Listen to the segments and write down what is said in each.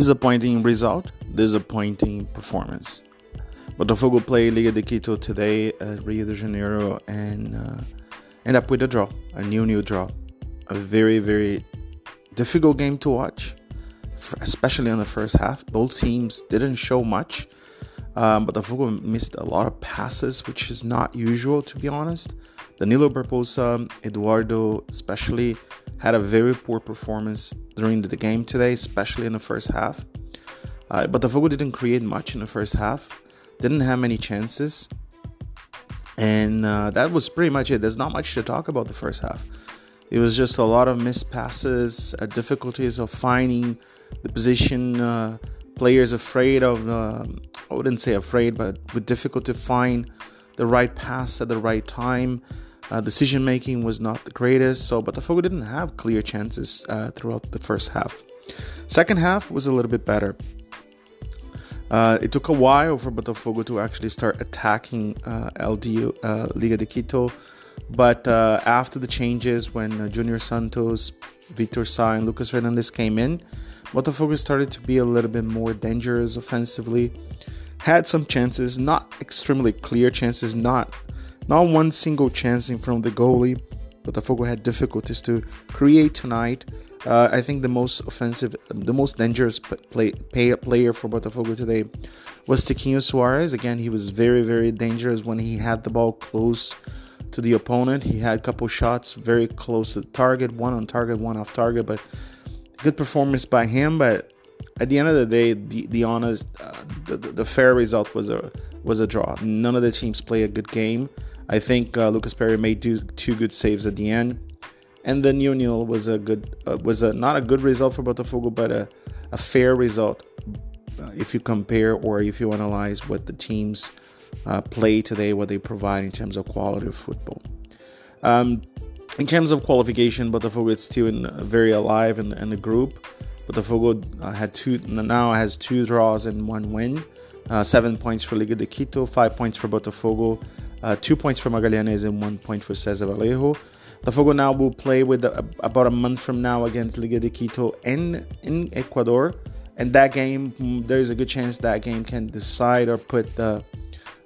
Disappointing result, disappointing performance. Botafogo played Liga de Quito today at Rio de Janeiro and uh, end up with a draw, a new new draw. A very very difficult game to watch, especially in the first half. Both teams didn't show much. Um, Botafogo missed a lot of passes, which is not usual to be honest. Danilo Barbosa, Eduardo, especially, had a very poor performance during the game today, especially in the first half. Uh, Botafogo didn't create much in the first half, didn't have many chances, and uh, that was pretty much it. There's not much to talk about the first half. It was just a lot of missed passes, uh, difficulties of finding the position, uh, players afraid of, uh, I wouldn't say afraid, but with difficulty to find the right pass at the right time. Uh, decision making was not the greatest, so Botafogo didn't have clear chances uh, throughout the first half. Second half was a little bit better. Uh, it took a while for Botafogo to actually start attacking uh, LD uh, Liga de Quito, but uh, after the changes, when Junior Santos, Vitor Sá, and Lucas Fernandes came in, Botafogo started to be a little bit more dangerous offensively. Had some chances, not extremely clear chances, not not one single chance in front of the goalie. Botafogo had difficulties to create tonight. Uh, I think the most offensive, the most dangerous play, player for Botafogo today was Tiquinho Soares. Again, he was very, very dangerous when he had the ball close to the opponent. He had a couple shots very close to the target, one on target, one off target, but good performance by him. But at the end of the day, the, the honest, uh, the, the fair result was a was a draw. None of the teams play a good game. I think uh, Lucas Perri made two, two good saves at the end, and the new nil was a good uh, was a not a good result for Botafogo, but a, a fair result uh, if you compare or if you analyze what the teams uh, play today, what they provide in terms of quality of football. Um, in terms of qualification, Botafogo is still in, very alive in, in the group. Botafogo uh, had two now has two draws and one win. Uh, seven points for Liga de Quito, five points for Botafogo, uh, two points for Magallanes and one point for Cesar Vallejo. Botafogo now will play with the, about a month from now against Liga de Quito in, in Ecuador. And that game, mm, there's a good chance that game can decide or put the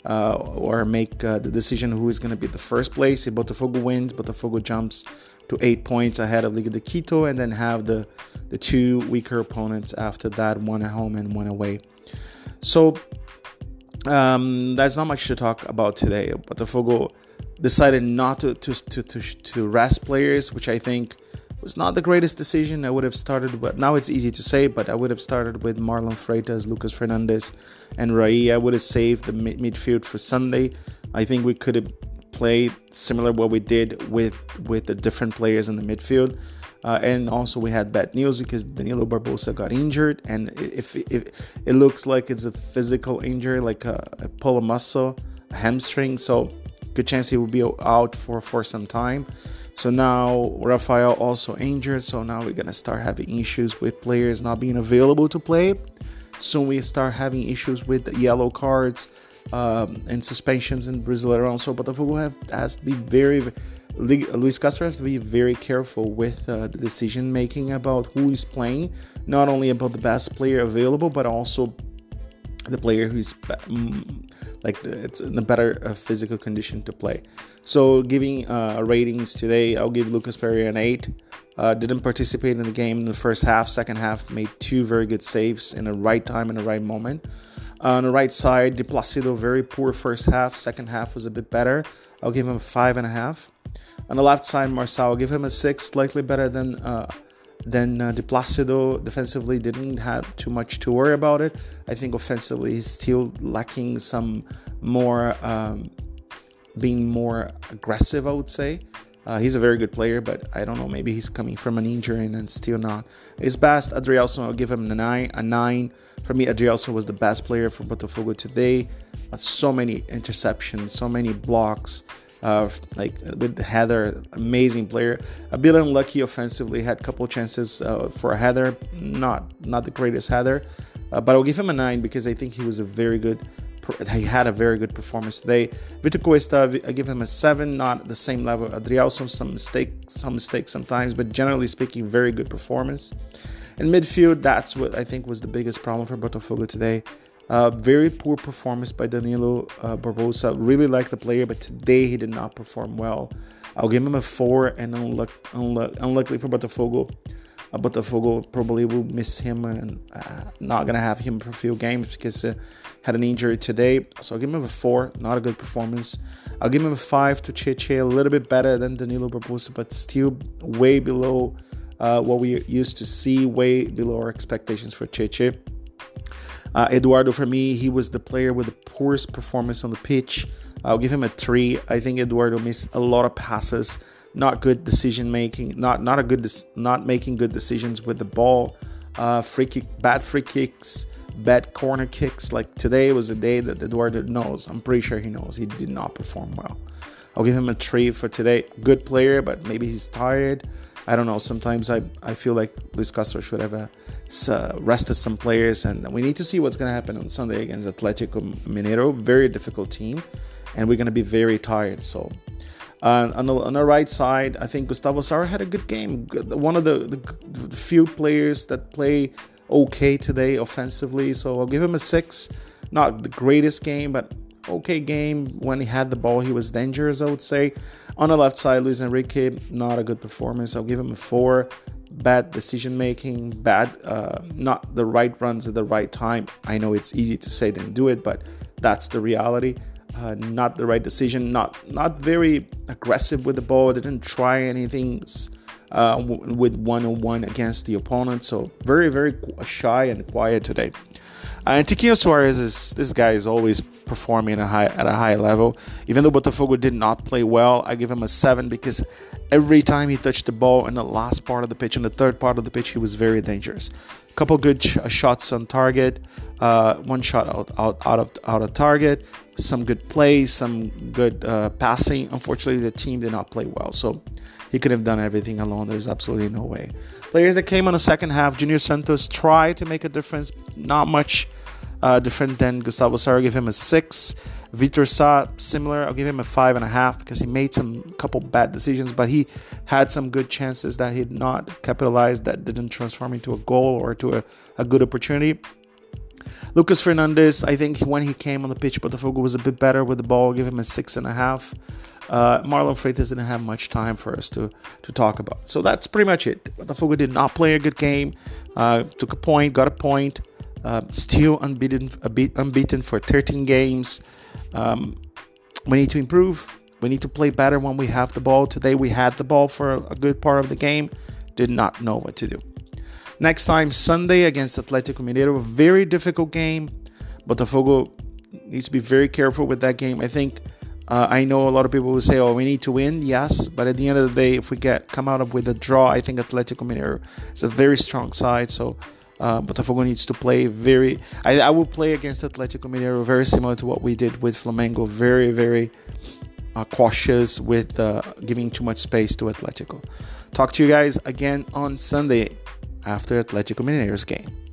uh, or make uh, the decision who is going to be the first place. If Botafogo wins, Botafogo jumps to eight points ahead of Liga de Quito, and then have the the two weaker opponents after that, one at home and one away. So um, there's not much to talk about today. Botafogo decided not to, to, to, to, to rest players, which I think was not the greatest decision. I would have started, but now it's easy to say, but I would have started with Marlon Freitas, Lucas Fernandes, and Rai. I would have saved the mid- midfield for Sunday. I think we could have played similar what we did with with the different players in the midfield. Uh, and also we had bad news because Danilo Barbosa got injured, and if, if it looks like it's a physical injury, like a, a pull a muscle, a hamstring, so good chance he will be out for for some time. So now Rafael also injured, so now we're gonna start having issues with players not being available to play. Soon we start having issues with the yellow cards um, and suspensions in Brasileirão. So Botafogo have has to be very Luis Castro has to be very careful with uh, the decision making about who is playing, not only about the best player available, but also the player who's um, like it's in a better uh, physical condition to play. So, giving uh, ratings today, I'll give Lucas Perri an eight. Uh, didn't participate in the game in the first half. Second half, made two very good saves in the right time and the right moment. on the right side, De Placido very poor first half. Second half was a bit better. I'll give him a five and a half. On the left side, Marçal, I'll give him a six, slightly better than uh, than uh, De Placido. Defensively, didn't have too much to worry about it. I think offensively, he's still lacking some more, um, being more aggressive. I would say. Uh, he's a very good player, but I don't know. Maybe he's coming from an injury and still not. His best, Adryelson, I'll give him a nine. A nine. For me, Adryelson was the best player for Botafogo today. Uh, so many interceptions, so many blocks uh, like with header, amazing player. A bit unlucky offensively, had a couple chances uh, for a header, not not the greatest header, uh, but I'll give him a nine because I think he was a very good he had a very good performance today. Vitor Cuesta, I give him a seven, not the same level. Adryelson, some mistakes, some mistakes sometimes, but generally speaking, very good performance. In midfield, that's what I think was the biggest problem for Botafogo today. Uh, very poor performance by Danilo uh, Barbosa. Really like the player, but today he did not perform well. I'll give him a four, and unluck, unluck, unluckily for Botafogo, uh, Botafogo probably will miss him and uh, not gonna have him for a few games because uh, had an injury today. So I'll give him a four, not a good performance. I'll give him a five to Tchê Tchê, a little bit better than Danilo Barbosa, but still way below uh, what we used to see, way below our expectations for Tchê Tchê. Uh, Eduardo, for me, he was the player with the poorest performance on the pitch. I'll give him a three. I think Eduardo missed a lot of passes, not good decision making, not not a good, not making good decisions with the ball. Uh, free kick, bad free kicks, bad corner kicks. Like today was a day that Eduardo knows. I'm pretty sure he knows he did not perform well. I'll give him a three for today. Good player, but maybe he's tired. I don't know. Sometimes I, I feel like Luis Castro should have uh, rested some players, and we need to see what's going to happen on Sunday against Atletico Mineiro. Very difficult team, and we're going to be very tired. So, uh, on, the, on the right side, I think Gustavo Sauer had a good game. One of the, the few players that play okay today offensively. So I'll give him a six. Not the greatest game, but okay game. When he had the ball, he was dangerous, I would say. On the left side, Luis Henrique, not a good performance. I'll give him a four. Bad decision making, bad, uh, not the right runs at the right time. I know it's easy to say than do it, but that's the reality. Uh, not the right decision. Not not very aggressive with the ball. Didn't try anything uh, with one on one against the opponent. So very very shy and quiet today. And Tiquinho Soares is this guy is always performing at a high at a high level. Even though Botafogo did not play well, I give him a seven because every time he touched the ball in the last part of the pitch, in the third part of the pitch, he was very dangerous. A couple good sh- uh, shots on target, uh, one shot out, out out of out of target, some good plays, some good uh, passing. Unfortunately, the team did not play well, so he could have done everything alone. There's absolutely no way. Players that came on the second half, Junior Santos tried to make a difference, not much uh, different than Gustavo Sauer. Give him a six. Vitor Sa similar. I'll give him a five and a half because he made some couple bad decisions, but he had some good chances that he did not capitalize that didn't transform into a goal or to a, a good opportunity. Lucas Fernandes, I think when he came on the pitch, Botafogo was a bit better with the ball. I'll give him a six and a half uh, Marlon Freitas didn't have much time for us to, to talk about. So that's pretty much it. Botafogo did not play a good game. Uh, took a point, got a point. Uh, still unbeaten, unbeaten for 13 games. Um, we need to improve. We need to play better when we have the ball. Today we had the ball for a good part of the game. Did not know what to do. Next time, Sunday against Atletico Mineiro. A very difficult game. Botafogo needs to be very careful with that game. I think uh, I know a lot of people will say, "Oh, we need to win." Yes, but at the end of the day, if we get come out with a draw, I think Atletico Mineiro is a very strong side. So, uh, Botafogo needs to play very. I, I will play against Atletico Mineiro very similar to what we did with Flamengo. Very, very uh, cautious with uh, giving too much space to Atletico. Talk to you guys again on Sunday after Atletico Mineiro's game.